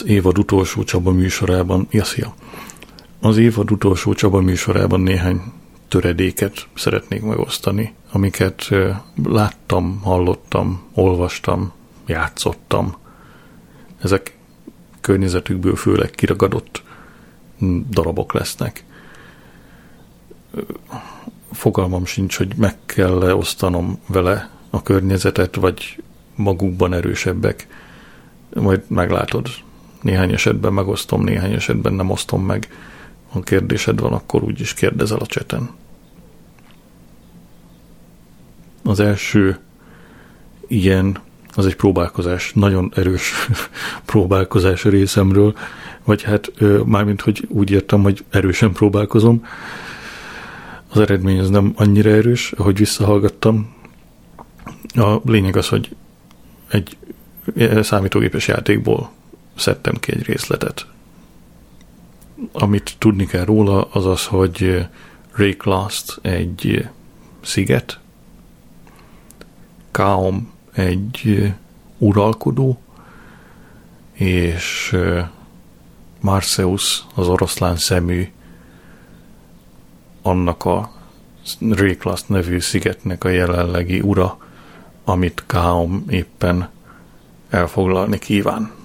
az évad utolsó Csaba műsorában, ja, szia. Az évad utolsó Csaba műsorában néhány töredéket szeretnék megosztani, amiket láttam, hallottam, olvastam, játszottam. Ezek környezetükből főleg kiragadott darabok lesznek. Fogalmam sincs, hogy meg kell osztanom vele a környezetet, vagy magukban erősebbek. Majd meglátod. Néhány esetben megosztom, néhány esetben nem osztom meg. Ha kérdésed van, akkor úgyis kérdezel a cseten. Az első ilyen, az egy próbálkozás, nagyon erős próbálkozás részemről, vagy hát mármint, hogy úgy értem, hogy erősen próbálkozom. Az eredmény az nem annyira erős, ahogy visszahallgattam. A lényeg az, hogy egy számítógépes játékból szedtem ki egy részletet. Amit tudni kell róla, az az, hogy Rayclast egy sziget, Kaom egy uralkodó, és Marseus, az oroszlán szemű, annak a Réklaszt nevű szigetnek a jelenlegi ura, amit Kaom éppen elfoglalni kíván.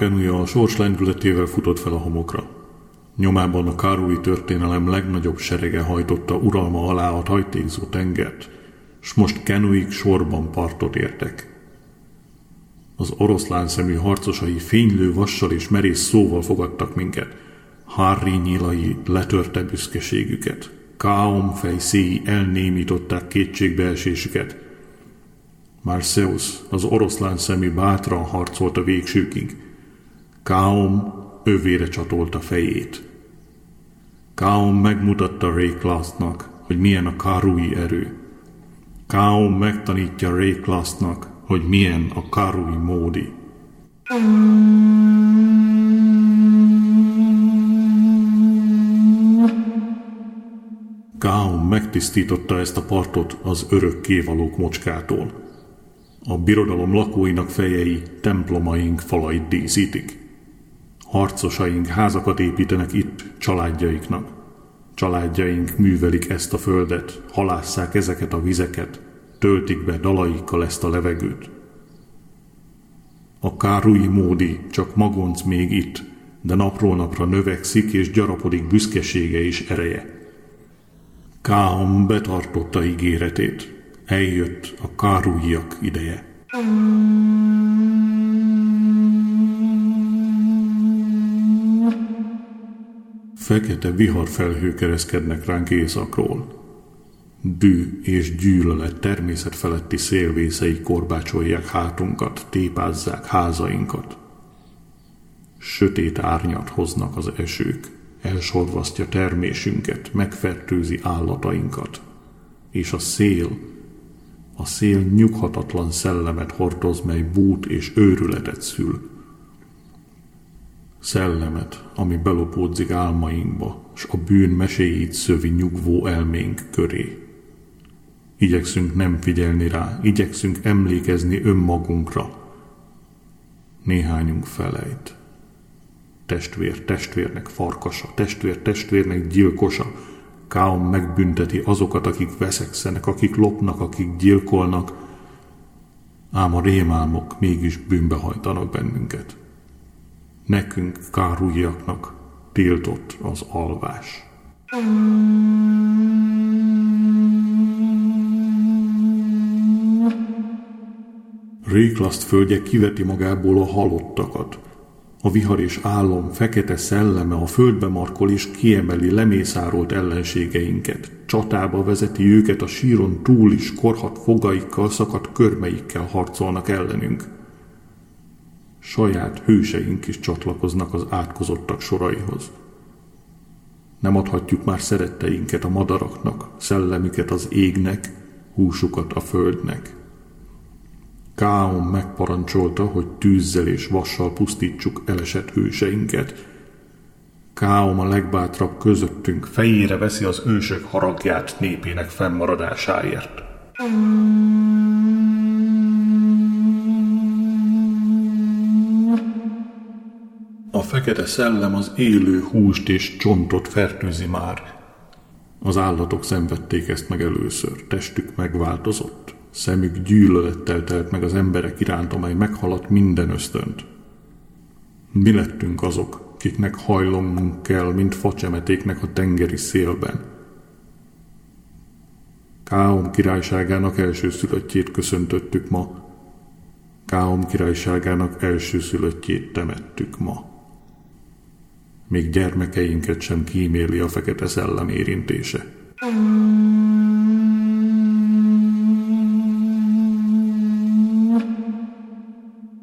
Kenúja a sors lendületével futott fel a homokra. Nyomában a kárúi történelem legnagyobb serege hajtotta uralma alá a hajtékzó tengert, s most kenuik sorban partot értek. Az oroszlán szemű harcosai fénylő vassal és merész szóval fogadtak minket. Harry nyilai letörte büszkeségüket. Káom fejszéi elnémították kétségbeesésüket. Marseus, az oroszlán szemű bátran harcolt a végsőkig. Kaom övére csatolta fejét. Kaom megmutatta Ray Klastnak, hogy milyen a karui erő. Kaom megtanítja Ray Klastnak, hogy milyen a karui módi. Kaom megtisztította ezt a partot az örökkévalók mocskától. A birodalom lakóinak fejei templomaink falait díszítik. Harcosaink házakat építenek itt családjaiknak. Családjaink művelik ezt a földet, halásszák ezeket a vizeket, töltik be dalaikkal ezt a levegőt. A kárui módi csak magonc még itt, de napról napra növekszik és gyarapodik büszkesége és ereje. Káom betartotta ígéretét, eljött a kárújjak ideje. Fekete viharfelhő kereszkednek ránk éjszakról. Dű és gyűlölet természet feletti szélvészei korbácsolják hátunkat, tépázzák házainkat. Sötét árnyat hoznak az esők, elsorvasztja termésünket, megfertőzi állatainkat. És a szél, a szél nyughatatlan szellemet hordoz, mely bút és őrületet szül, Szellemet, ami belopódzik álmainkba, s a bűn meséjét szövi nyugvó elménk köré. Igyekszünk nem figyelni rá, igyekszünk emlékezni önmagunkra. Néhányunk felejt. Testvér testvérnek farkasa, testvér testvérnek gyilkosa. Káom megbünteti azokat, akik veszekszenek, akik lopnak, akik gyilkolnak, ám a rémálmok mégis bűnbe hajtanak bennünket nekünk kárújjaknak tiltott az alvás. Réklaszt földje kiveti magából a halottakat. A vihar és álom fekete szelleme a földbe markol és kiemeli lemészárolt ellenségeinket. Csatába vezeti őket a síron túl is korhat fogaikkal, szakadt körmeikkel harcolnak ellenünk. Saját hőseink is csatlakoznak az átkozottak soraihoz. Nem adhatjuk már szeretteinket a madaraknak, szellemüket az égnek, húsukat a földnek. Káon megparancsolta, hogy tűzzel és vassal pusztítsuk elesett hőseinket. Káom a legbátrabb közöttünk fejére veszi az ősök haragját népének fennmaradásáért. A fekete szellem az élő húst és csontot fertőzi már. Az állatok szenvedték ezt meg először, testük megváltozott. Szemük gyűlölettel telt meg az emberek iránt, amely meghaladt minden ösztönt. Mi lettünk azok, kiknek hajlomnunk kell, mint facsemetéknek a tengeri szélben. Káom királyságának elsőszülöttjét köszöntöttük ma, Káom királyságának elsőszülöttjét temettük ma. Még gyermekeinket sem kíméli a fekete szellem érintése.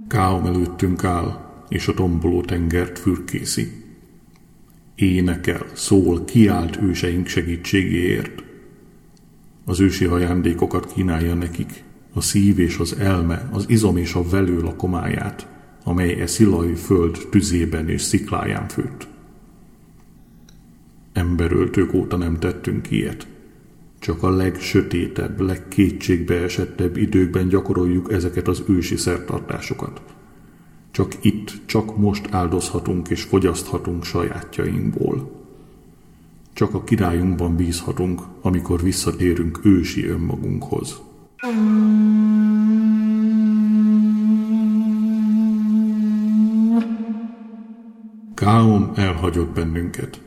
Káom előttünk áll, és a tomboló tengert fürkészi. Énekel, szól, kiált őseink segítségéért. Az ősi ajándékokat kínálja nekik, a szív és az elme, az izom és a velő lakomáját, amely e szilai föld tüzében és szikláján főtt. Emberöltők óta nem tettünk ilyet. Csak a legsötétebb, legkétségbeesettebb időkben gyakoroljuk ezeket az ősi szertartásokat. Csak itt, csak most áldozhatunk és fogyaszthatunk sajátjainkból. Csak a királyunkban bízhatunk, amikor visszatérünk ősi önmagunkhoz. Káom elhagyott bennünket.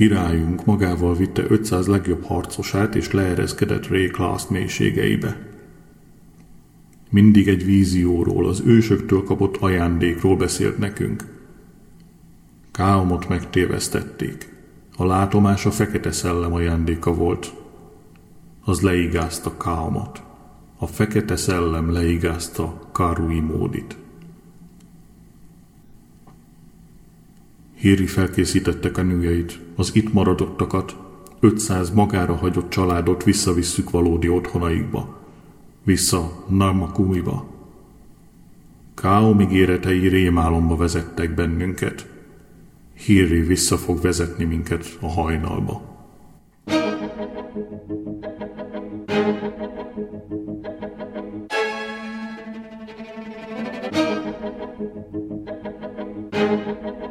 Királyunk magával vitte 500 legjobb harcosát és leereszkedett Ray mélységeibe. Mindig egy vízióról, az ősöktől kapott ajándékról beszélt nekünk. Káomot megtévesztették. A látomás a fekete szellem ajándéka volt. Az leigázta Káomot. A fekete szellem leigázta Karui módit. Híri felkészítettek a az itt maradottakat, 500 magára hagyott családot visszavisszük valódi otthonaikba. Vissza Narmakumiba. Káo ígéretei rémálomba vezettek bennünket. Híri vissza fog vezetni minket a hajnalba.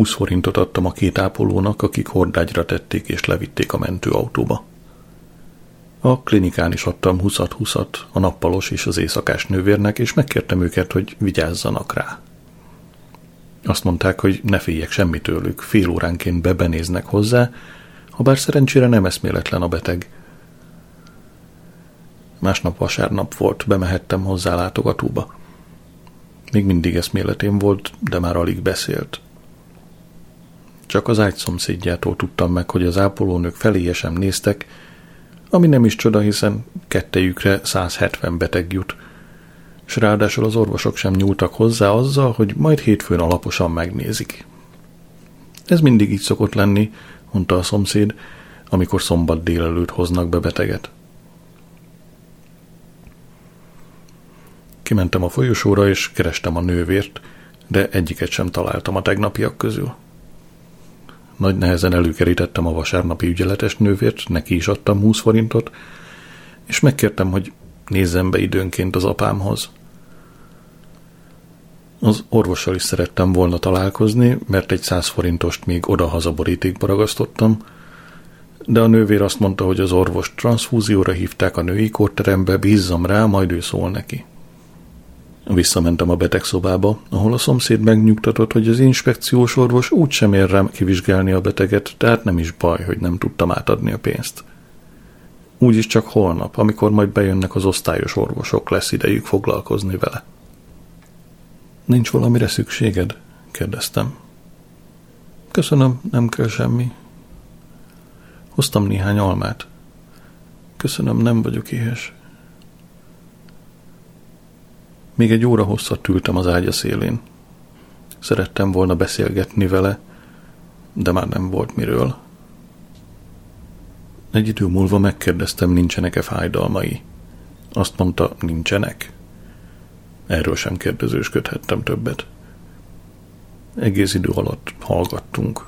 20 forintot adtam a két ápolónak, akik hordágyra tették és levitték a mentőautóba. A klinikán is adtam 20-20 a nappalos és az éjszakás nővérnek, és megkértem őket, hogy vigyázzanak rá. Azt mondták, hogy ne féljek semmi tőlük, fél óránként bebenéznek hozzá, ha bár szerencsére nem eszméletlen a beteg. Másnap vasárnap volt, bemehettem hozzá látogatóba. Még mindig eszméletén volt, de már alig beszélt. Csak az ágy szomszédjától tudtam meg, hogy az ápolónők feléjesem néztek, ami nem is csoda, hiszen kettejükre 170 beteg jut, és ráadásul az orvosok sem nyúltak hozzá azzal, hogy majd hétfőn alaposan megnézik. Ez mindig így szokott lenni, mondta a szomszéd, amikor szombat délelőtt hoznak be beteget. Kimentem a folyosóra, és kerestem a nővért, de egyiket sem találtam a tegnapiak közül. Nagy nehezen előkerítettem a vasárnapi ügyeletes nővért, neki is adtam 20 forintot, és megkértem, hogy nézzem be időnként az apámhoz. Az orvossal is szerettem volna találkozni, mert egy 100 forintost még oda-haza borítékba ragasztottam, de a nővér azt mondta, hogy az orvos transfúzióra hívták a női kórterembe, bízzam rá, majd ő szól neki. Visszamentem a betegszobába, ahol a szomszéd megnyugtatott, hogy az inspekciós orvos úgy sem ér rám kivizsgálni a beteget, tehát nem is baj, hogy nem tudtam átadni a pénzt. Úgyis csak holnap, amikor majd bejönnek az osztályos orvosok, lesz idejük foglalkozni vele. Nincs valamire szükséged? kérdeztem. Köszönöm, nem kell semmi. Hoztam néhány almát. Köszönöm, nem vagyok éhes. Még egy óra hosszat ültem az ágya szélén. Szerettem volna beszélgetni vele, de már nem volt miről. Egy idő múlva megkérdeztem, nincsenek-e fájdalmai. Azt mondta, nincsenek. Erről sem kérdezősködhettem többet. Egész idő alatt hallgattunk.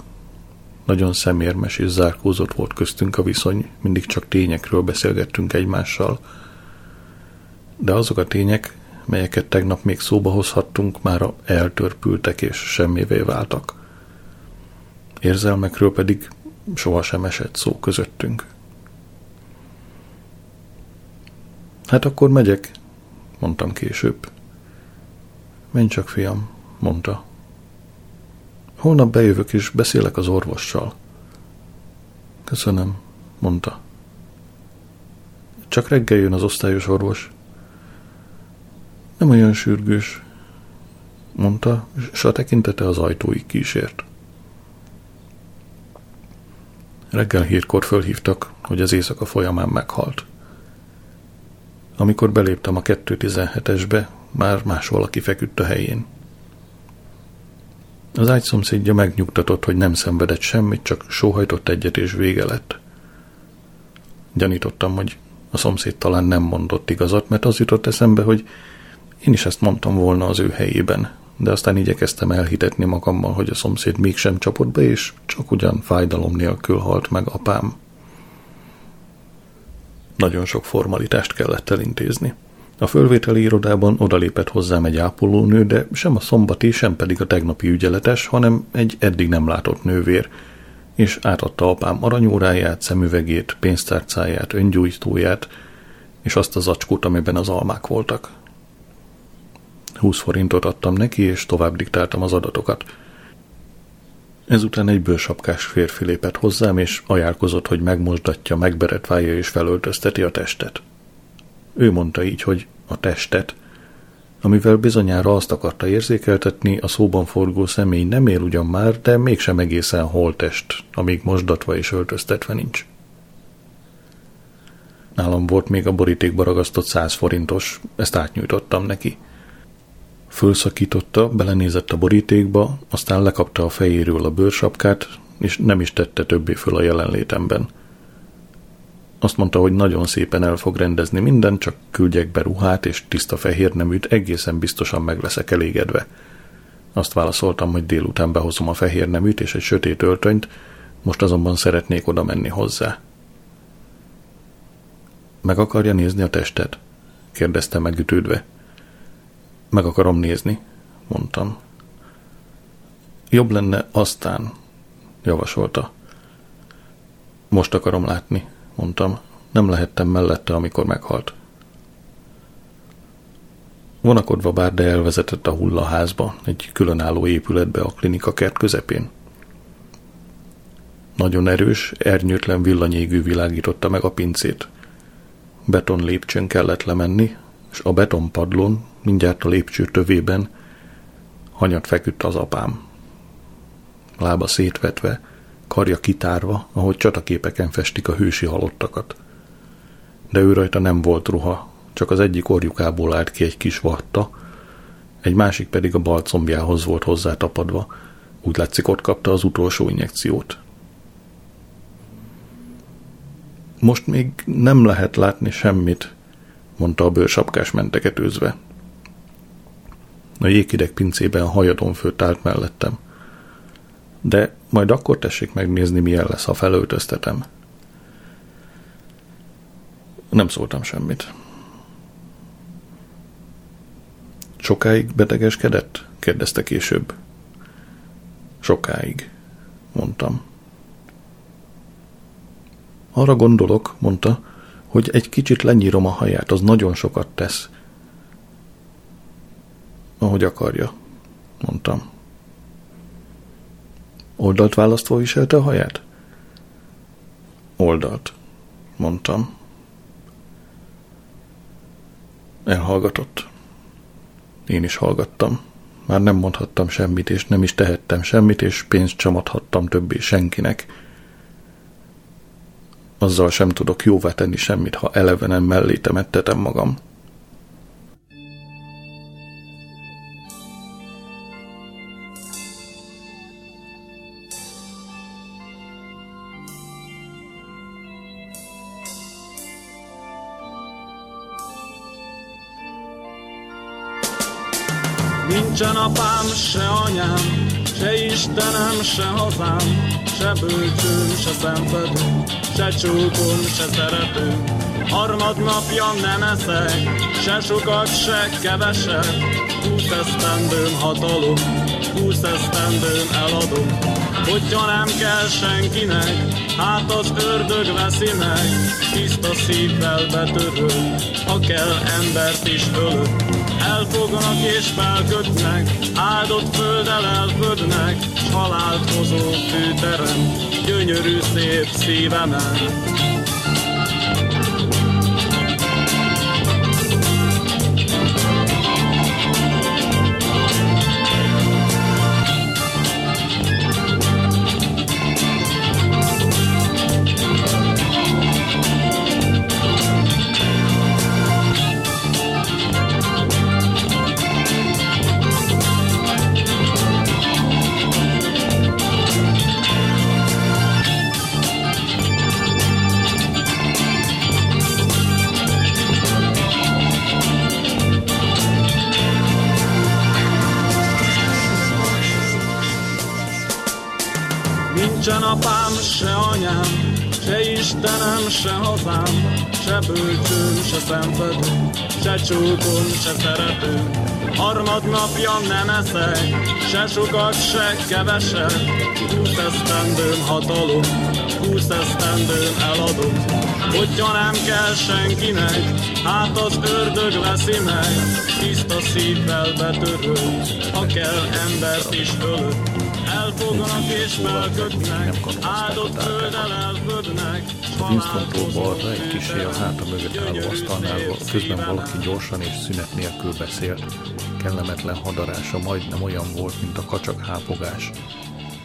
Nagyon szemérmes és zárkózott volt köztünk a viszony, mindig csak tényekről beszélgettünk egymással. De azok a tények, melyeket tegnap még szóba hozhattunk, már eltörpültek és semmivé váltak. Érzelmekről pedig sohasem esett szó közöttünk. Hát akkor megyek, mondtam később. Menj csak, fiam, mondta. Holnap bejövök és beszélek az orvossal. Köszönöm, mondta. Csak reggel jön az osztályos orvos. Nem olyan sürgős, mondta, és a tekintete az ajtóig kísért. Reggel hírkor fölhívtak, hogy az éjszaka folyamán meghalt. Amikor beléptem a 217-esbe, már más valaki feküdt a helyén. Az ágyszomszédja megnyugtatott, hogy nem szenvedett semmit, csak sóhajtott egyet és vége lett. Gyanítottam, hogy a szomszéd talán nem mondott igazat, mert az jutott eszembe, hogy én is ezt mondtam volna az ő helyében, de aztán igyekeztem elhitetni magammal, hogy a szomszéd mégsem csapott be, és csak ugyan fájdalom nélkül halt meg apám. Nagyon sok formalitást kellett elintézni. A fölvételi irodában odalépett hozzám egy ápolónő, de sem a szombati, sem pedig a tegnapi ügyeletes, hanem egy eddig nem látott nővér, és átadta apám aranyóráját, szemüvegét, pénztárcáját, öngyújtóját, és azt az zacskót, amiben az almák voltak. 20 forintot adtam neki, és tovább diktáltam az adatokat. Ezután egy bőrsapkás férfi lépett hozzám, és ajánlkozott, hogy megmosdatja, megberetválja és felöltözteti a testet. Ő mondta így, hogy a testet, amivel bizonyára azt akarta érzékeltetni, a szóban forgó személy nem él ugyan már, de mégsem egészen holtest, amíg mosdatva és öltöztetve nincs. Nálam volt még a borítékba ragasztott száz forintos, ezt átnyújtottam neki – Fölszakította, belenézett a borítékba, aztán lekapta a fejéről a bőrsapkát, és nem is tette többé föl a jelenlétemben. Azt mondta, hogy nagyon szépen el fog rendezni minden, csak küldjek be ruhát és tiszta fehér neműt, egészen biztosan meg leszek elégedve. Azt válaszoltam, hogy délután behozom a fehér neműt és egy sötét öltönyt, most azonban szeretnék oda menni hozzá. Meg akarja nézni a testet? kérdezte megütődve. Meg akarom nézni, mondtam. Jobb lenne aztán, javasolta. Most akarom látni, mondtam. Nem lehettem mellette, amikor meghalt. Vonakodva bár, de elvezetett a hullaházba, egy különálló épületbe a klinika kert közepén. Nagyon erős, ernyőtlen villanyégű világította meg a pincét. Beton lépcsőn kellett lemenni, és a betonpadlón, mindjárt a lépcső tövében, hanyat feküdt az apám. Lába szétvetve, karja kitárva, ahogy csataképeken festik a hősi halottakat. De ő rajta nem volt ruha, csak az egyik orjukából állt ki egy kis vatta, egy másik pedig a bal combjához volt hozzátapadva, úgy látszik ott kapta az utolsó injekciót. Most még nem lehet látni semmit, mondta a bőrsapkás menteketőzve. A jéghideg pincében a hajadon főtt állt mellettem. De majd akkor tessék megnézni, milyen lesz, ha felöltöztetem. Nem szóltam semmit. Sokáig betegeskedett? kérdezte később. Sokáig, mondtam. Arra gondolok, mondta, hogy egy kicsit lenyírom a haját, az nagyon sokat tesz. Ahogy akarja, mondtam. Oldalt választva viselte a haját? Oldalt, mondtam. Elhallgatott. Én is hallgattam. Már nem mondhattam semmit, és nem is tehettem semmit, és pénzt csamadhattam többé senkinek. Azzal sem tudok jóvá tenni semmit, ha elevenen mellé temettetem magam. Se anyám, se Istenem, se hazám, se bölcsőm, se szenvedő, se csókom, se szerető. Harmadnapja nem eszek, se sokat, se keveset, húsz esztendőm hatalom, húsz esztendőm eladom. Hogyha nem kell senkinek, hát az ördög veszi meg, tiszta szívvel betörő, ha kell embert is ölök. Elfognak és felkötnek, áldott földdel halált hozó fűterem, gyönyörű szép szívemen. Se hazám, se bölcsőm, se szenvedő, se csókom, se szerető. Harmadnapja nem eszek, se sokat, se keveset, húsz esztendőm hatalom, húsz esztendőm eladom. Hogyha nem kell senkinek, hát az ördög veszi meg, tiszta szívvel betörő, ha kell embert is ölök. Elfognak és felkötnek, áldott földel elfödnek, Winston balra egy kisé a háta mögött álló asztalnál, közben valaki gyorsan és szünet nélkül beszélt. Kellemetlen hadarása majdnem olyan volt, mint a kacsak hápogás,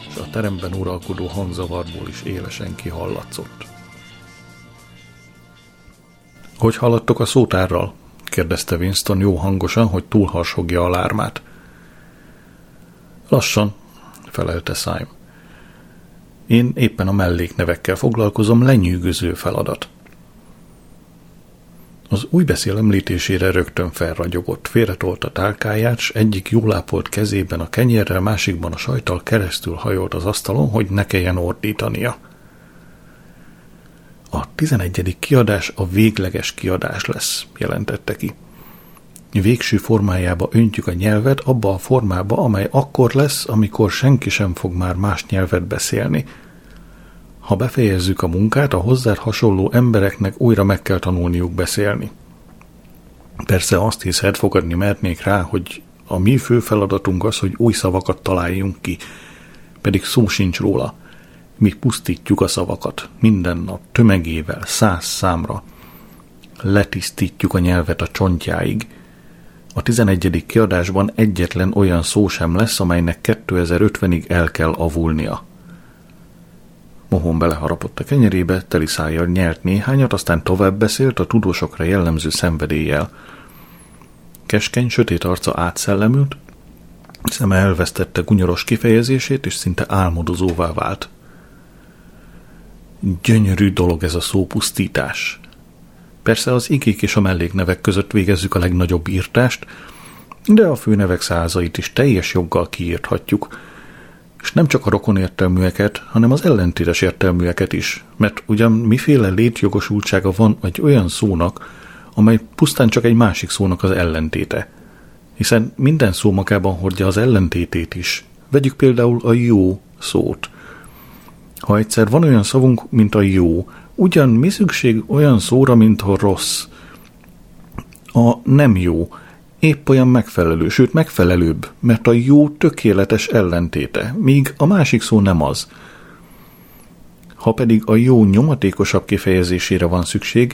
és a teremben uralkodó hangzavarból is élesen kihallatszott. Hogy haladtok a szótárral? kérdezte Winston jó hangosan, hogy túlharsogja a lármát. Lassan, felelte Syme. Én éppen a melléknevekkel foglalkozom, lenyűgöző feladat. Az új beszél említésére rögtön felragyogott, félretolt a tálkáját, s egyik jólápolt kezében a kenyérrel, másikban a sajtal keresztül hajolt az asztalon, hogy ne kelljen ordítania. A tizenegyedik kiadás a végleges kiadás lesz, jelentette ki. Végső formájába öntjük a nyelvet, abba a formába, amely akkor lesz, amikor senki sem fog már más nyelvet beszélni. Ha befejezzük a munkát, a hozzád hasonló embereknek újra meg kell tanulniuk beszélni. Persze azt hiszed, fogadni mernék rá, hogy a mi fő feladatunk az, hogy új szavakat találjunk ki, pedig szó sincs róla. Mi pusztítjuk a szavakat, minden nap, tömegével, száz számra. Letisztítjuk a nyelvet a csontjáig. A 11. kiadásban egyetlen olyan szó sem lesz, amelynek 2050-ig el kell avulnia. Mohon beleharapott a kenyerébe, teli szájjal nyert néhányat, aztán tovább beszélt a tudósokra jellemző szenvedéllyel. Keskeny, sötét arca átszellemült, szeme elvesztette gunyoros kifejezését, és szinte álmodozóvá vált. Gyönyörű dolog ez a szópusztítás. Persze az igék és a melléknevek között végezzük a legnagyobb írtást, de a főnevek százait is teljes joggal kiírthatjuk – és nem csak a rokon értelműeket, hanem az ellentétes értelműeket is, mert ugyan miféle létjogosultsága van egy olyan szónak, amely pusztán csak egy másik szónak az ellentéte. Hiszen minden szó magában hordja az ellentétét is. Vegyük például a jó szót. Ha egyszer van olyan szavunk, mint a jó, ugyan mi szükség olyan szóra, mint a rossz? A nem jó, épp olyan megfelelő, sőt megfelelőbb, mert a jó tökéletes ellentéte, míg a másik szó nem az. Ha pedig a jó nyomatékosabb kifejezésére van szükség,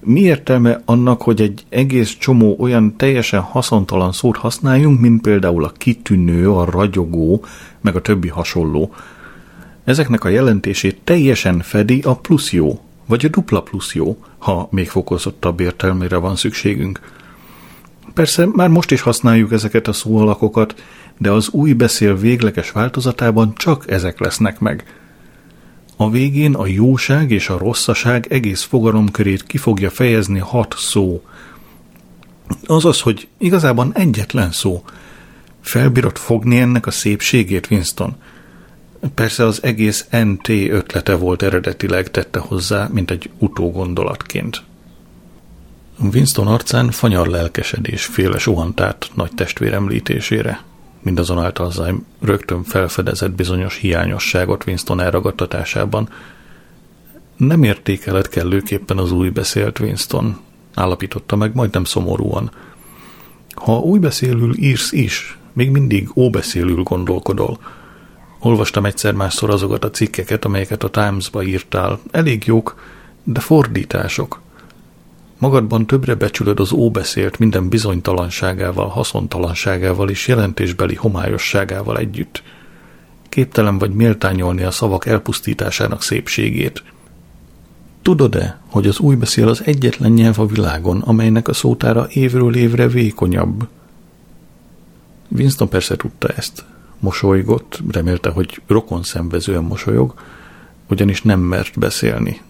mi értelme annak, hogy egy egész csomó olyan teljesen haszontalan szót használjunk, mint például a kitűnő, a ragyogó, meg a többi hasonló. Ezeknek a jelentését teljesen fedi a plusz jó, vagy a dupla plusz jó, ha még fokozottabb értelmére van szükségünk. Persze már most is használjuk ezeket a szóalakokat, de az új beszél végleges változatában csak ezek lesznek meg. A végén a jóság és a rosszaság egész fogalomkörét ki fogja fejezni hat szó. Azaz, hogy igazában egyetlen szó. Felbírod fogni ennek a szépségét, Winston. Persze az egész NT ötlete volt eredetileg, tette hozzá, mint egy utógondolatként. Winston arcán fanyar lelkesedés féle suhant át nagy testvér említésére. Mindazonáltal Zyme rögtön felfedezett bizonyos hiányosságot Winston elragadtatásában. Nem értékeled kellőképpen az új beszélt Winston, állapította meg majdnem szomorúan. Ha új beszélül írsz is, még mindig óbeszélül gondolkodol. Olvastam egyszer másszor azokat a cikkeket, amelyeket a Times-ba írtál. Elég jók, de fordítások. Magadban többre becsülöd az óbeszélt minden bizonytalanságával, haszontalanságával és jelentésbeli homályosságával együtt. Képtelen vagy méltányolni a szavak elpusztításának szépségét. Tudod-e, hogy az új beszél az egyetlen nyelv a világon, amelynek a szótára évről évre vékonyabb? Winston persze tudta ezt. Mosolygott, remélte, hogy rokon szenvezően mosolyog, ugyanis nem mert beszélni,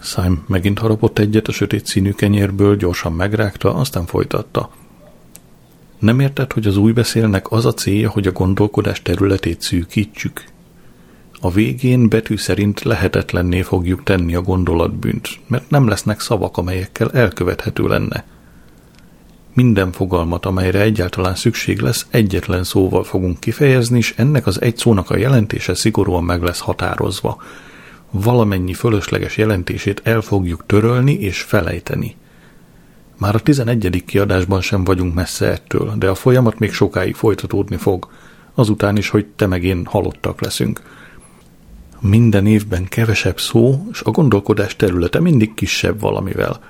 Szám megint harapott egyet a sötét színű kenyérből, gyorsan megrágta, aztán folytatta. Nem érted, hogy az új beszélnek az a célja, hogy a gondolkodás területét szűkítsük? A végén betű szerint lehetetlenné fogjuk tenni a gondolatbűnt, mert nem lesznek szavak, amelyekkel elkövethető lenne. Minden fogalmat, amelyre egyáltalán szükség lesz, egyetlen szóval fogunk kifejezni, és ennek az egy szónak a jelentése szigorúan meg lesz határozva – valamennyi fölösleges jelentését el fogjuk törölni és felejteni. Már a 11. kiadásban sem vagyunk messze ettől, de a folyamat még sokáig folytatódni fog, azután is, hogy te meg én halottak leszünk. Minden évben kevesebb szó, és a gondolkodás területe mindig kisebb valamivel.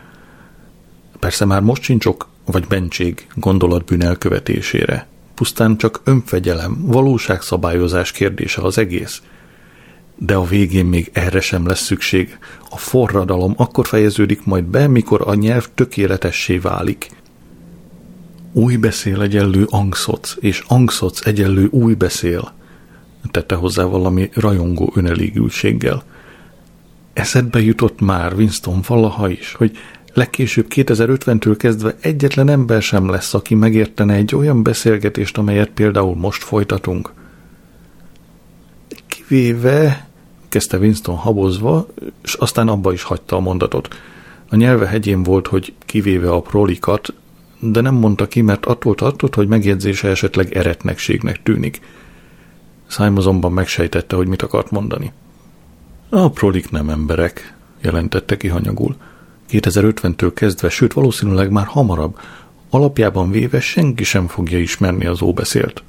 Persze már most sincs ok vagy bentség gondolatbűn elkövetésére. Pusztán csak önfegyelem, valóságszabályozás kérdése az egész – de a végén még erre sem lesz szükség. A forradalom akkor fejeződik majd be, mikor a nyelv tökéletessé válik. Új beszél egyenlő angszoc, és angszoc egyenlő új beszél, tette hozzá valami rajongó önelégültséggel. Eszedbe jutott már Winston valaha is, hogy legkésőbb 2050-től kezdve egyetlen ember sem lesz, aki megértene egy olyan beszélgetést, amelyet például most folytatunk. Kivéve, kezdte Winston habozva, és aztán abba is hagyta a mondatot. A nyelve hegyén volt, hogy kivéve a prolikat, de nem mondta ki, mert attól tartott, hogy megjegyzése esetleg eretnekségnek tűnik. Simon azonban megsejtette, hogy mit akart mondani. A prolik nem emberek, jelentette ki hanyagul. 2050-től kezdve, sőt valószínűleg már hamarabb, alapjában véve senki sem fogja ismerni az óbeszélt.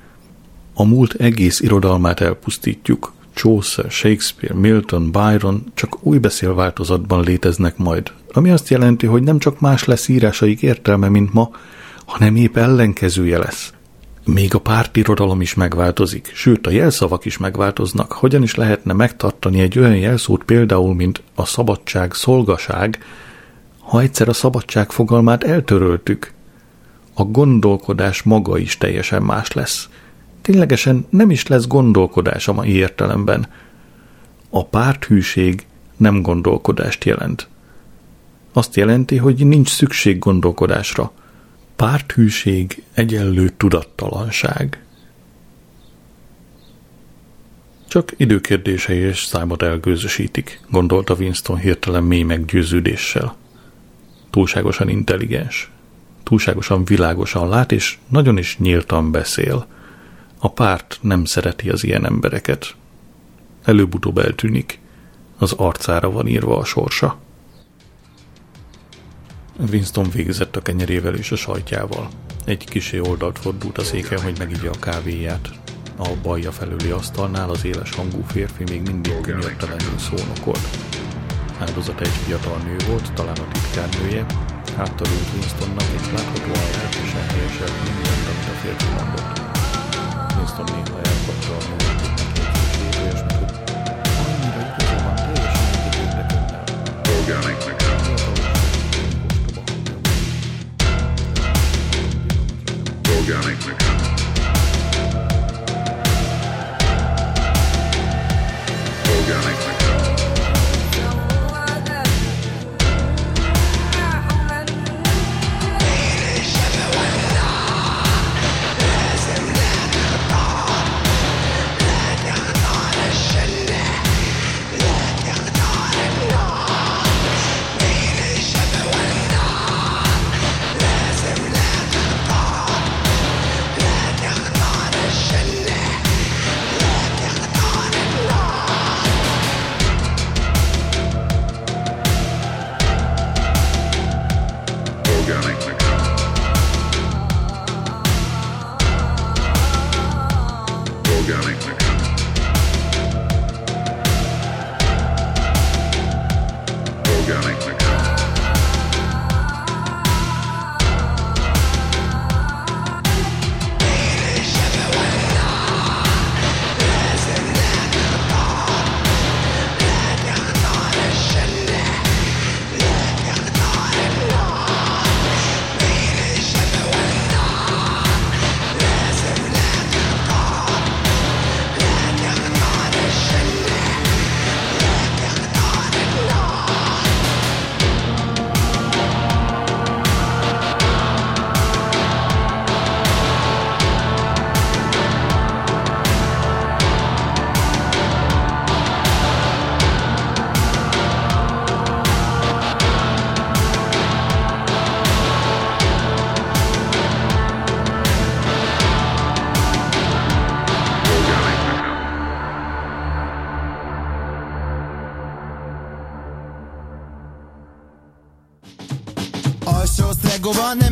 A múlt egész irodalmát elpusztítjuk. Chaucer, Shakespeare, Milton, Byron csak új beszélváltozatban léteznek majd, ami azt jelenti, hogy nem csak más lesz írásaik értelme, mint ma, hanem épp ellenkezője lesz. Még a pártirodalom is megváltozik, sőt a jelszavak is megváltoznak. Hogyan is lehetne megtartani egy olyan jelszót például, mint a szabadság, szolgaság, ha egyszer a szabadság fogalmát eltöröltük? A gondolkodás maga is teljesen más lesz. Ténylegesen nem is lesz gondolkodás a mai értelemben. A párthűség nem gondolkodást jelent. Azt jelenti, hogy nincs szükség gondolkodásra – Párthűség egyenlő tudattalanság. Csak időkérdései és számot elgőzösítik, gondolta Winston hirtelen mély meggyőződéssel. Túlságosan intelligens, túlságosan világosan lát, és nagyon is nyíltan beszél. A párt nem szereti az ilyen embereket. Előbb-utóbb eltűnik, az arcára van írva a sorsa. Winston végzett a kenyerével és a sajtjával. Egy kisé oldalt fordult a széken, hogy megigye a kávéját. A balja felüli asztalnál az éles hangú férfi még mindig könyörtelenül szónokolt. Áldozata egy fiatal nő volt, talán a titkárnője, háttal ült Winstonnak, és láthatóan lelkesen helyeselt mindent, amit a férfi mondott. Winston néha elkapta a nőt, és olyasmit, hogy annyira igaza van, teljesen egyetértek önnel. mixture.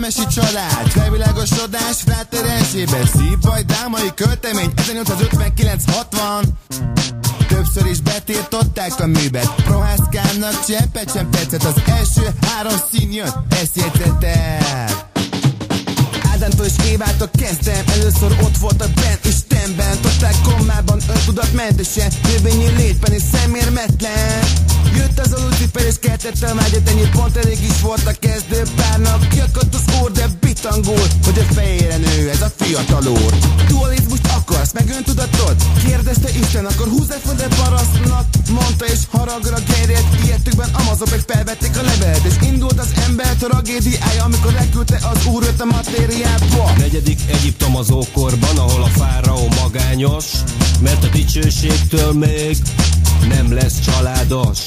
Nemesi család. Felvilágosodás fráterensében Szívbaj, drámai költemény 1859-60 Többször is betiltották a művet. Prohászkának cseppet sem tetszett Az első három szín jött, ezt és Évától kezdtem Először ott volt a bent Istenben Tották kommában öntudatmentesen Növényi létben és szemérmetlen. Jött az a Lucifer és keltette a vágyat Ennyi pont elég is volt a kezdő párnak Kiakadt az úr, de bitangol Hogy a fejére nő ez a fiatal úr. Dualizmust akarsz, meg öntudatot? Kérdezte Isten, akkor húzd el föl parasztnak Mondta és haragra gerjedt. Ilyettükben amazopek felvették a levelet És indult az ember tragédiája Amikor leküldte az úr őt a matériába. Negyedik Egyiptom az ókorban, ahol a fáraó magányos, mert a dicsőségtől még nem lesz családos.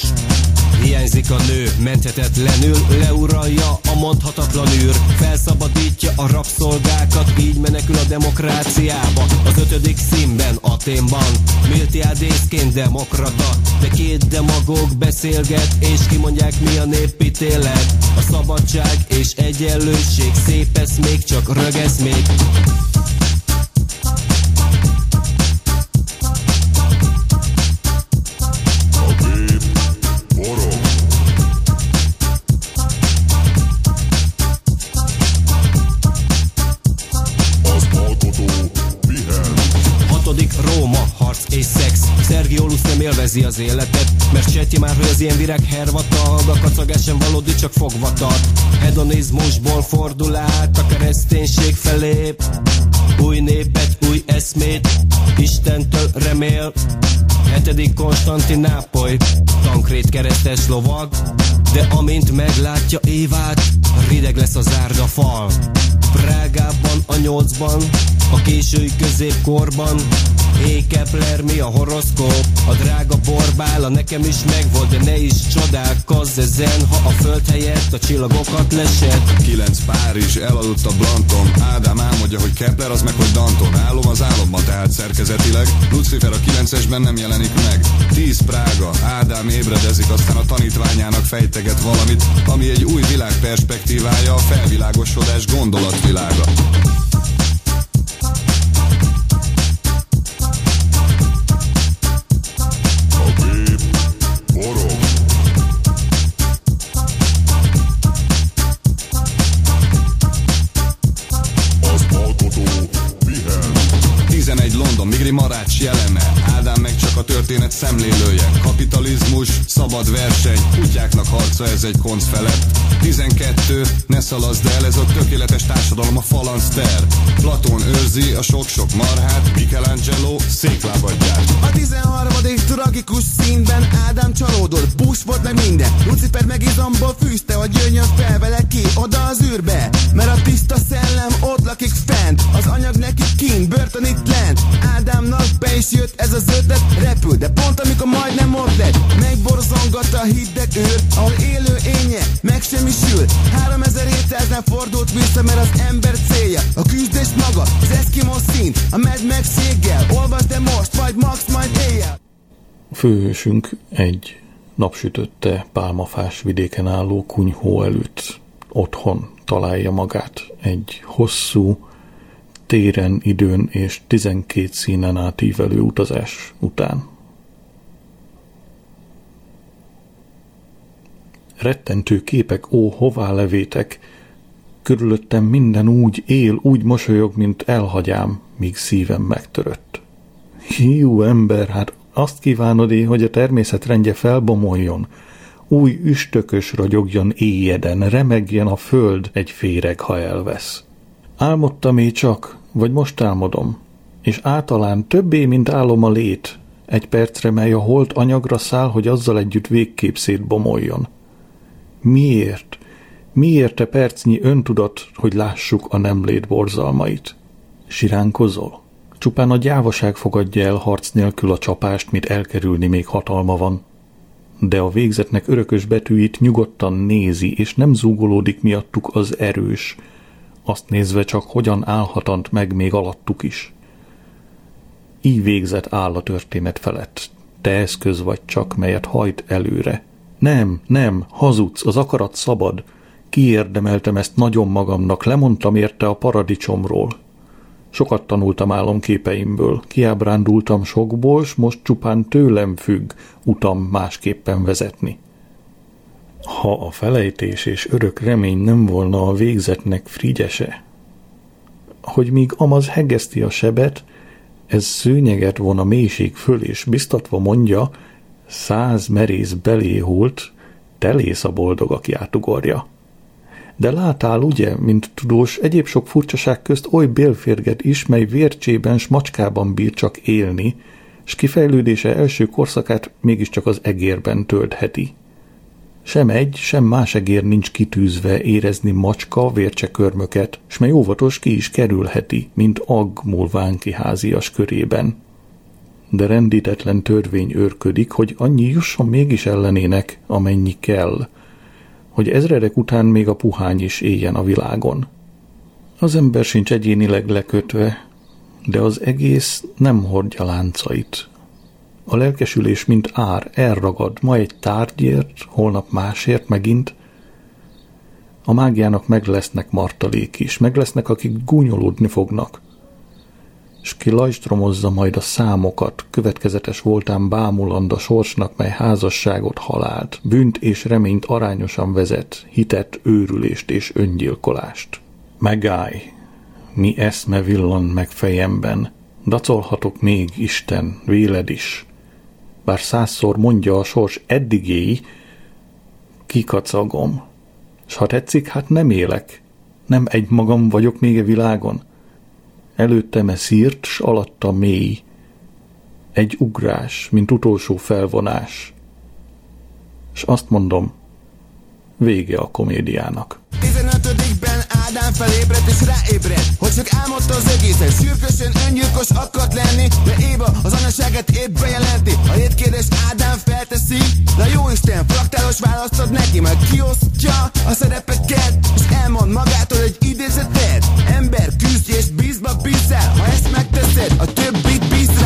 Hiányzik a nő, menthetetlenül leuralja a mondhatatlan űr, felszabadítja a rabszolgákat, így menekül a demokráciába. Az ötödik színben, Aténban, Miltiádészként demokrata, de két demagóg beszélget, és kimondják mi a népítélet. A szabadság és egyenlőség, szép még, csak rögez élvezi az életet. Mert sejti már, hogy az ilyen virág hervatag A kacagás sem valódi, csak fogva tart. Hedonizmusból fordul át a kereszténység felé. Új népet, új eszmét Istentől remél. Hetedik Konstantinápoly Tankrét keresztes lovag. De amint meglátja Évát Rideg lesz az árda fal. Prágában a nyolcban A késői középkorban Hé Kepler, mi a horoszkóp? A drága borbála nekem is megvolt De ne is csodálkozz ezen. Ha a föld helyett a csillagokat lesett Kilenc Párizs, elaludt a Blanton. Ádám álmodja, hogy Kepler, az meg, hogy Danton. Álom az álomban, tehát szerkezetileg. Lucifer a kilencesben nem jelenik meg. Tíz Prága, Ádám ébredezik Aztán a tanítványának fejteget valamit Ami egy új világ perspektívája A felvilágosodás gondolatvilága történet szemlélője Kapitalizmus, szabad verseny Kutyáknak harca, ez egy konc felett 12 Ne szalaszd el, ez a tökéletes társadalom a falanszter Platón őrzi a sok-sok marhát Michelangelo széklábat gyárt A 13. tragikus színben Ádám csalódott, Bush volt meg minden. Lucifer meg izomból fűzte, hogy jöjjön fel vele ki oda az űrbe. Mert a tiszta szellem ott lakik fent Az anyag neki kint, börtön itt lent. Ádámnak be is jött ez az ötlet Repül, de pont amikor majdnem ott lett Megborzongatta a hideg űr Ahol élő énje meg sem is ül 3700-nál fordult vissza, mert az ember célja A küzdés maga, az Eskimo szín A Mad Max jéggel. Olvasd de most, vagy max majd éjjel. Főhősünk egy napsütötte pálmafás vidéken álló kunyhó előtt otthon találja magát. Egy hosszú, téren, időn és 12 színen átívelő utazás után. Rettentő képek, ó, hová levétek, körülöttem minden úgy él, úgy mosolyog, mint elhagyám, míg szívem megtörött. Hiú ember, hát azt kívánod hogy a természet rendje felbomoljon, új üstökös ragyogjon éjjeden, remegjen a föld egy féreg, ha elvesz. Álmodtam én csak, vagy most álmodom, és általán többé, mint álom a lét, egy percre, mely a holt anyagra száll, hogy azzal együtt végképp szétbomoljon. Miért? Miért te percnyi öntudat, hogy lássuk a nem lét borzalmait? Siránkozol? Csupán a gyávaság fogadja el harc nélkül a csapást, mit elkerülni még hatalma van. De a végzetnek örökös betűit nyugodtan nézi, és nem zúgolódik miattuk az erős, azt nézve csak hogyan állhatant meg még alattuk is. Így végzett áll a történet felett. Te eszköz vagy csak, melyet hajt előre. Nem, nem, hazudsz, az akarat szabad. Kiérdemeltem ezt nagyon magamnak, lemondtam érte a paradicsomról. Sokat tanultam álomképeimből, kiábrándultam sokból, s most csupán tőlem függ utam másképpen vezetni. Ha a felejtés és örök remény nem volna a végzetnek frigyese, hogy míg amaz hegeszti a sebet, ez szőnyeget von a mélység föl, és biztatva mondja, száz merész beléhult, telész a boldog, aki átugorja. De látál, ugye, mint tudós, egyéb sok furcsaság közt oly bélférget is, mely vércsében s macskában bír csak élni, s kifejlődése első korszakát mégiscsak az egérben töltheti. Sem egy, sem más egér nincs kitűzve érezni macska vércse körmöket, s mely óvatos ki is kerülheti, mint agg múlvánki házias körében. De rendítetlen törvény őrködik, hogy annyi jusson mégis ellenének, amennyi kell, hogy ezredek után még a puhány is éljen a világon. Az ember sincs egyénileg lekötve, de az egész nem hordja láncait. A lelkesülés, mint ár, elragad, ma egy tárgyért, holnap másért megint. A mágiának meg lesznek martalék is, meg lesznek, akik gúnyolódni fognak. És ki lajstromozza majd a számokat, következetes voltán bámuland a sorsnak, mely házasságot, halált, bűnt és reményt arányosan vezet, hitet, őrülést és öngyilkolást. Megállj, mi eszme villan meg fejemben, dacolhatok még, Isten, véled is. Bár százszor mondja a sors eddigéi, kikacagom. S ha tetszik, hát nem élek. Nem egy magam vagyok még a világon. Előttem e szírt, s alatta mély. Egy ugrás, mint utolsó felvonás. És azt mondom, vége a komédiának. 15-ben Ádám felébredt és ráébredt Hogy csak álmodta az egészet. Szürkösen öngyilkos akart lenni De Éva az anyaságát épp bejelenti. A étkérdés Ádám felteszi De jó Isten, fraktálos választod neki Meg kiosztja a szerepeket És elmond magától egy idézetet. Ember, küzdj és bízba bízzál Ha ezt megteszed, a többit bíz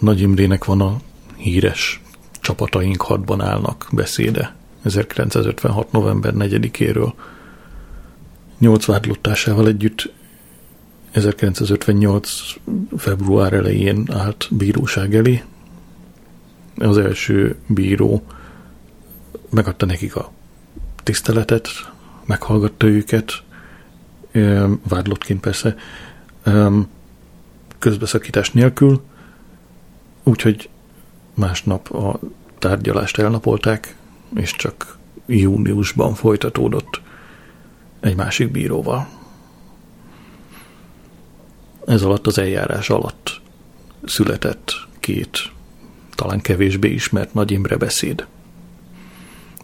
Nagy Imrének van a híres csapataink hadban állnak beszéde 1956. november 4-éről. Nyolc vádlottásával együtt 1958. február elején állt bíróság elé. Az első bíró megadta nekik a tiszteletet, meghallgatta őket, vádlottként persze, közbeszakítás nélkül, úgyhogy másnap a tárgyalást elnapolták, és csak júniusban folytatódott egy másik bíróval. Ez alatt az eljárás alatt született két talán kevésbé ismert Nagy Imre beszéd.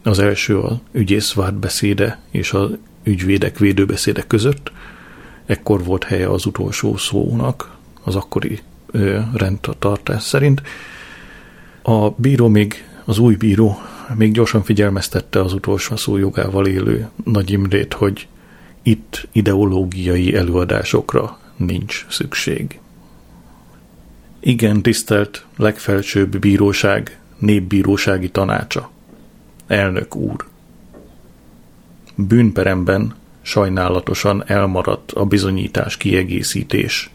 Az első a ügyész vádbeszéde és az ügyvédek védőbeszédek között. Ekkor volt helye az utolsó szónak, az akkori rendtartás szerint. A bíró még, az új bíró még gyorsan figyelmeztette az utolsó szó jogával élő Nagy Imrét, hogy itt ideológiai előadásokra nincs szükség. Igen, tisztelt legfelsőbb bíróság, népbírósági tanácsa. Elnök úr. Bűnperemben sajnálatosan elmaradt a bizonyítás kiegészítés,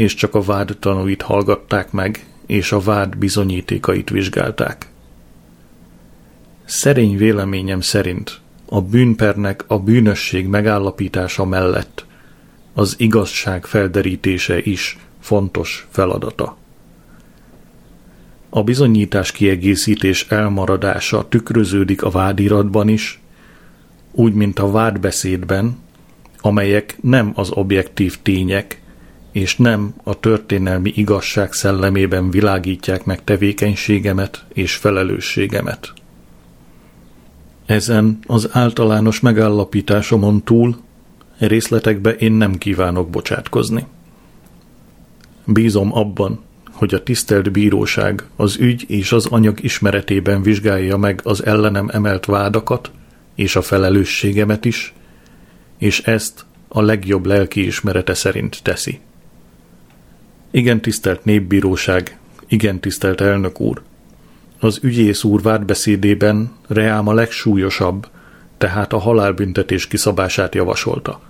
és csak a vád tanúit hallgatták meg, és a vád bizonyítékait vizsgálták. Szerény véleményem szerint a bűnpernek a bűnösség megállapítása mellett az igazság felderítése is fontos feladata. A bizonyítás kiegészítés elmaradása tükröződik a vádiratban is, úgy, mint a vádbeszédben, amelyek nem az objektív tények, és nem a történelmi igazság szellemében világítják meg tevékenységemet és felelősségemet. Ezen az általános megállapításomon túl részletekbe én nem kívánok bocsátkozni. Bízom abban, hogy a tisztelt bíróság az ügy és az anyag ismeretében vizsgálja meg az ellenem emelt vádakat és a felelősségemet is, és ezt a legjobb lelki ismerete szerint teszi. Igen, tisztelt népbíróság, igen, tisztelt elnök úr, az ügyész úr vádbeszédében reám a legsúlyosabb, tehát a halálbüntetés kiszabását javasolta.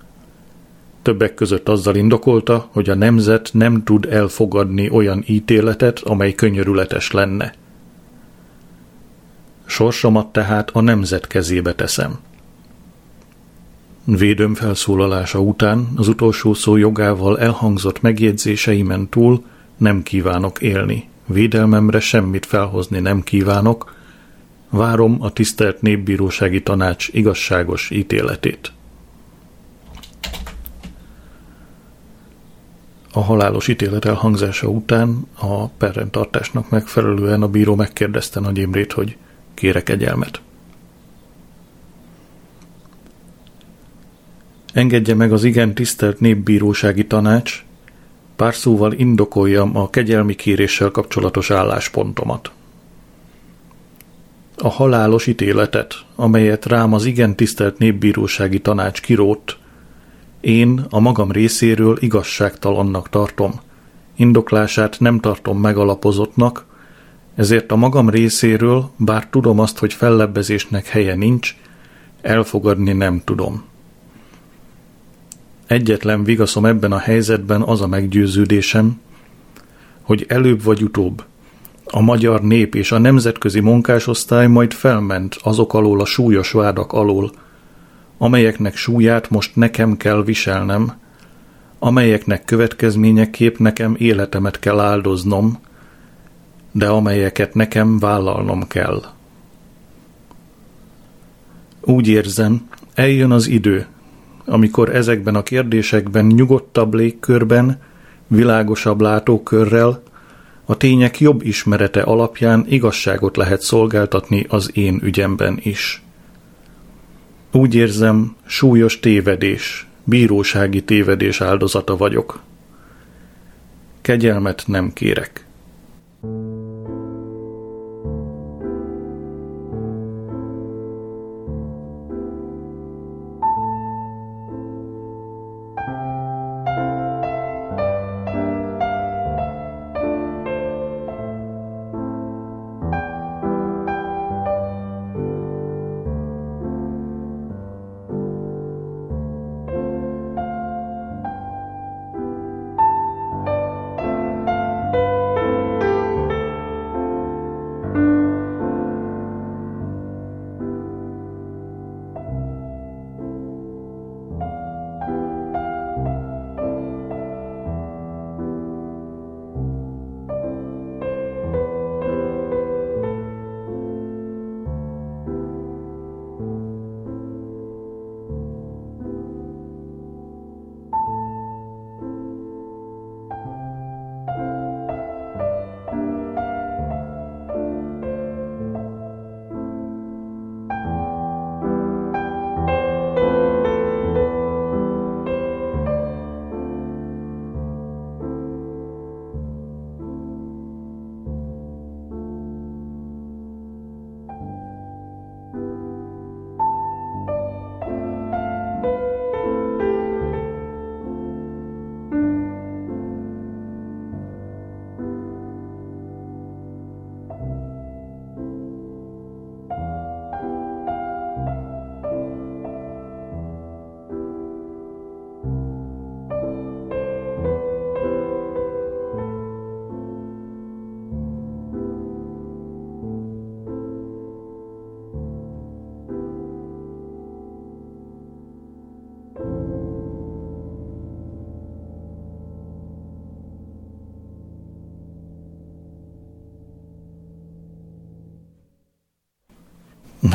Többek között azzal indokolta, hogy a nemzet nem tud elfogadni olyan ítéletet, amely könyörületes lenne. Sorsomat tehát a nemzet kezébe teszem. Védőm felszólalása után az utolsó szó jogával elhangzott megjegyzéseimen túl nem kívánok élni. Védelmemre semmit felhozni nem kívánok, Várom a tisztelt népbírósági tanács igazságos ítéletét. A halálos ítélet elhangzása után a perrendtartásnak megfelelően a bíró megkérdezte Nagy Imrét, hogy kérek egyelmet. Engedje meg az igen tisztelt népbírósági tanács, pár szóval indokoljam a kegyelmi kéréssel kapcsolatos álláspontomat. A halálos ítéletet, amelyet rám az igen tisztelt népbírósági tanács kirótt, én a magam részéről igazságtalannak tartom. Indoklását nem tartom megalapozottnak, ezért a magam részéről, bár tudom azt, hogy fellebbezésnek helye nincs, elfogadni nem tudom. Egyetlen vigaszom ebben a helyzetben az a meggyőződésem, hogy előbb vagy utóbb a magyar nép és a nemzetközi munkásosztály majd felment azok alól a súlyos vádak alól, amelyeknek súlyát most nekem kell viselnem, amelyeknek következményeképp nekem életemet kell áldoznom, de amelyeket nekem vállalnom kell. Úgy érzem, eljön az idő, amikor ezekben a kérdésekben nyugodtabb légkörben, világosabb látókörrel, a tények jobb ismerete alapján igazságot lehet szolgáltatni az én ügyemben is. Úgy érzem, súlyos tévedés, bírósági tévedés áldozata vagyok. Kegyelmet nem kérek.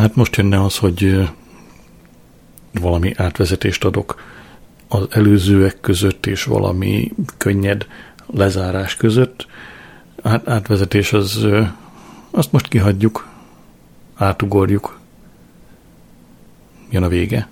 Hát most jönne az, hogy valami átvezetést adok az előzőek között és valami könnyed lezárás között. Hát átvezetés az, azt most kihagyjuk, átugorjuk, jön a vége.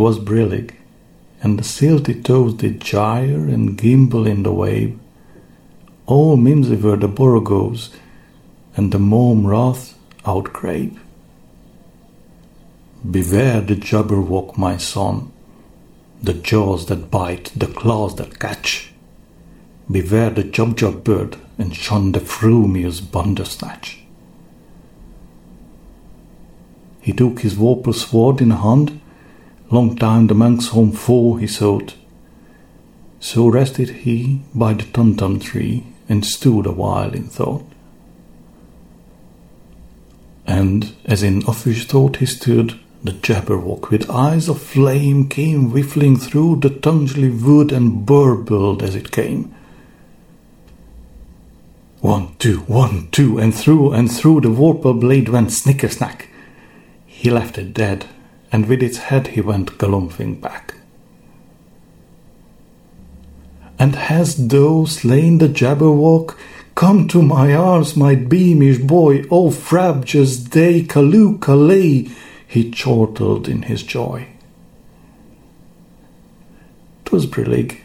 'Twas brillig, and the silty toes did gyre and gimble in the wave. All mimsy were the borogoves, and the mome wrath outgrabe. Beware the Jabberwock, my son, the jaws that bite, the claws that catch. Beware the Jubjub bird, and shun the frumious Bundersnatch. He took his vorpal sword in hand, long time the monk's home foe he sought. So rested he by the tumtum tree, and stood a while in thought. And as in offish thought he stood, the Jabberwock with eyes of flame came whiffling through the Tungely wood and burbled as it came. One, two, one, two, and through and through the warper blade went snicker snack. He left it dead, and with its head he went galumphing back. And hast thou slain the Jabberwock? Come to my arms, my beamish boy, O frabjous day, Callooh, Callay! He chortled in his joy. 'Twas brillig,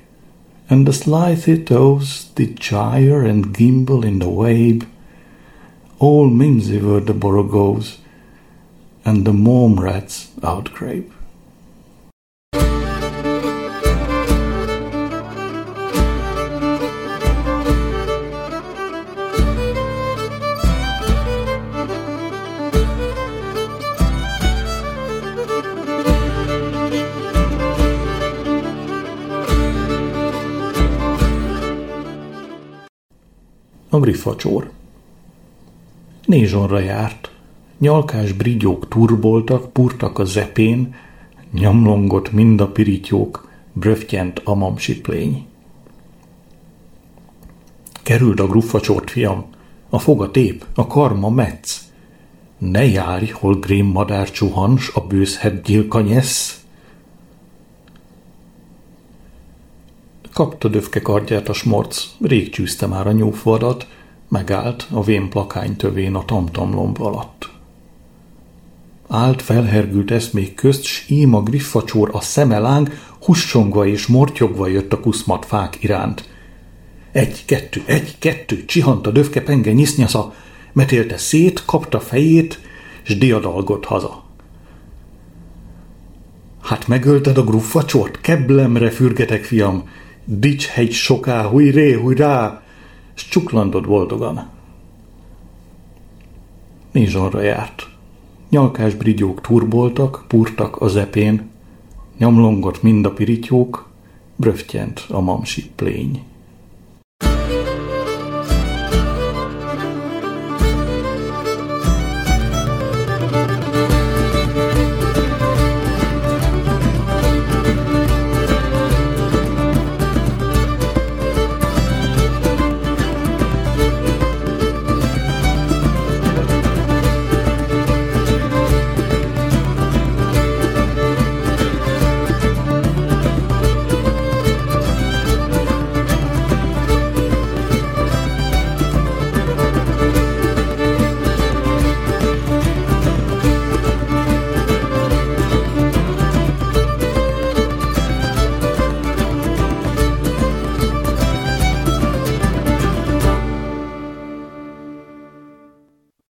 and the slithy toes did gyre and gimble in the wabe. All mimsy were the borogoves, and the mome rats outgrabe. A griffacsór. Nézsonra járt, nyalkás brigyók turboltak, purtak a zepén, nyomlongott mind a pirityók, bröftyent a mamsiplény. Kerüld a gruffacsort, fiam, a foga tép, a karma metsz. Ne járj, hol grém madár csuhans, a bőzhet gyilka nyesz. Kapta döfke kardját a smorc, rég csűzte már a nyúfvadat, megállt a vén plakány tövén a tamtamlomb alatt. Állt felhergült eszmék közt, s ím a griffacsór a szemeláng, hussongva és mortyogva jött a kuszmat fák iránt. Egy, kettő, egy, kettő, csihant a döfke penge nyisznyasza, metélte szét, kapta fejét, s diadalgott haza. Hát megölted a gruffacsort? Keblemre fürgetek, fiam! Dics hegy soká, hujré, hujrá! S csuklandott boldogan. Nézsonra járt. Nyalkás brigyók turboltak, purtak a zepén, nyomlongott mind a pirityók, bröftyent a mamsi plény.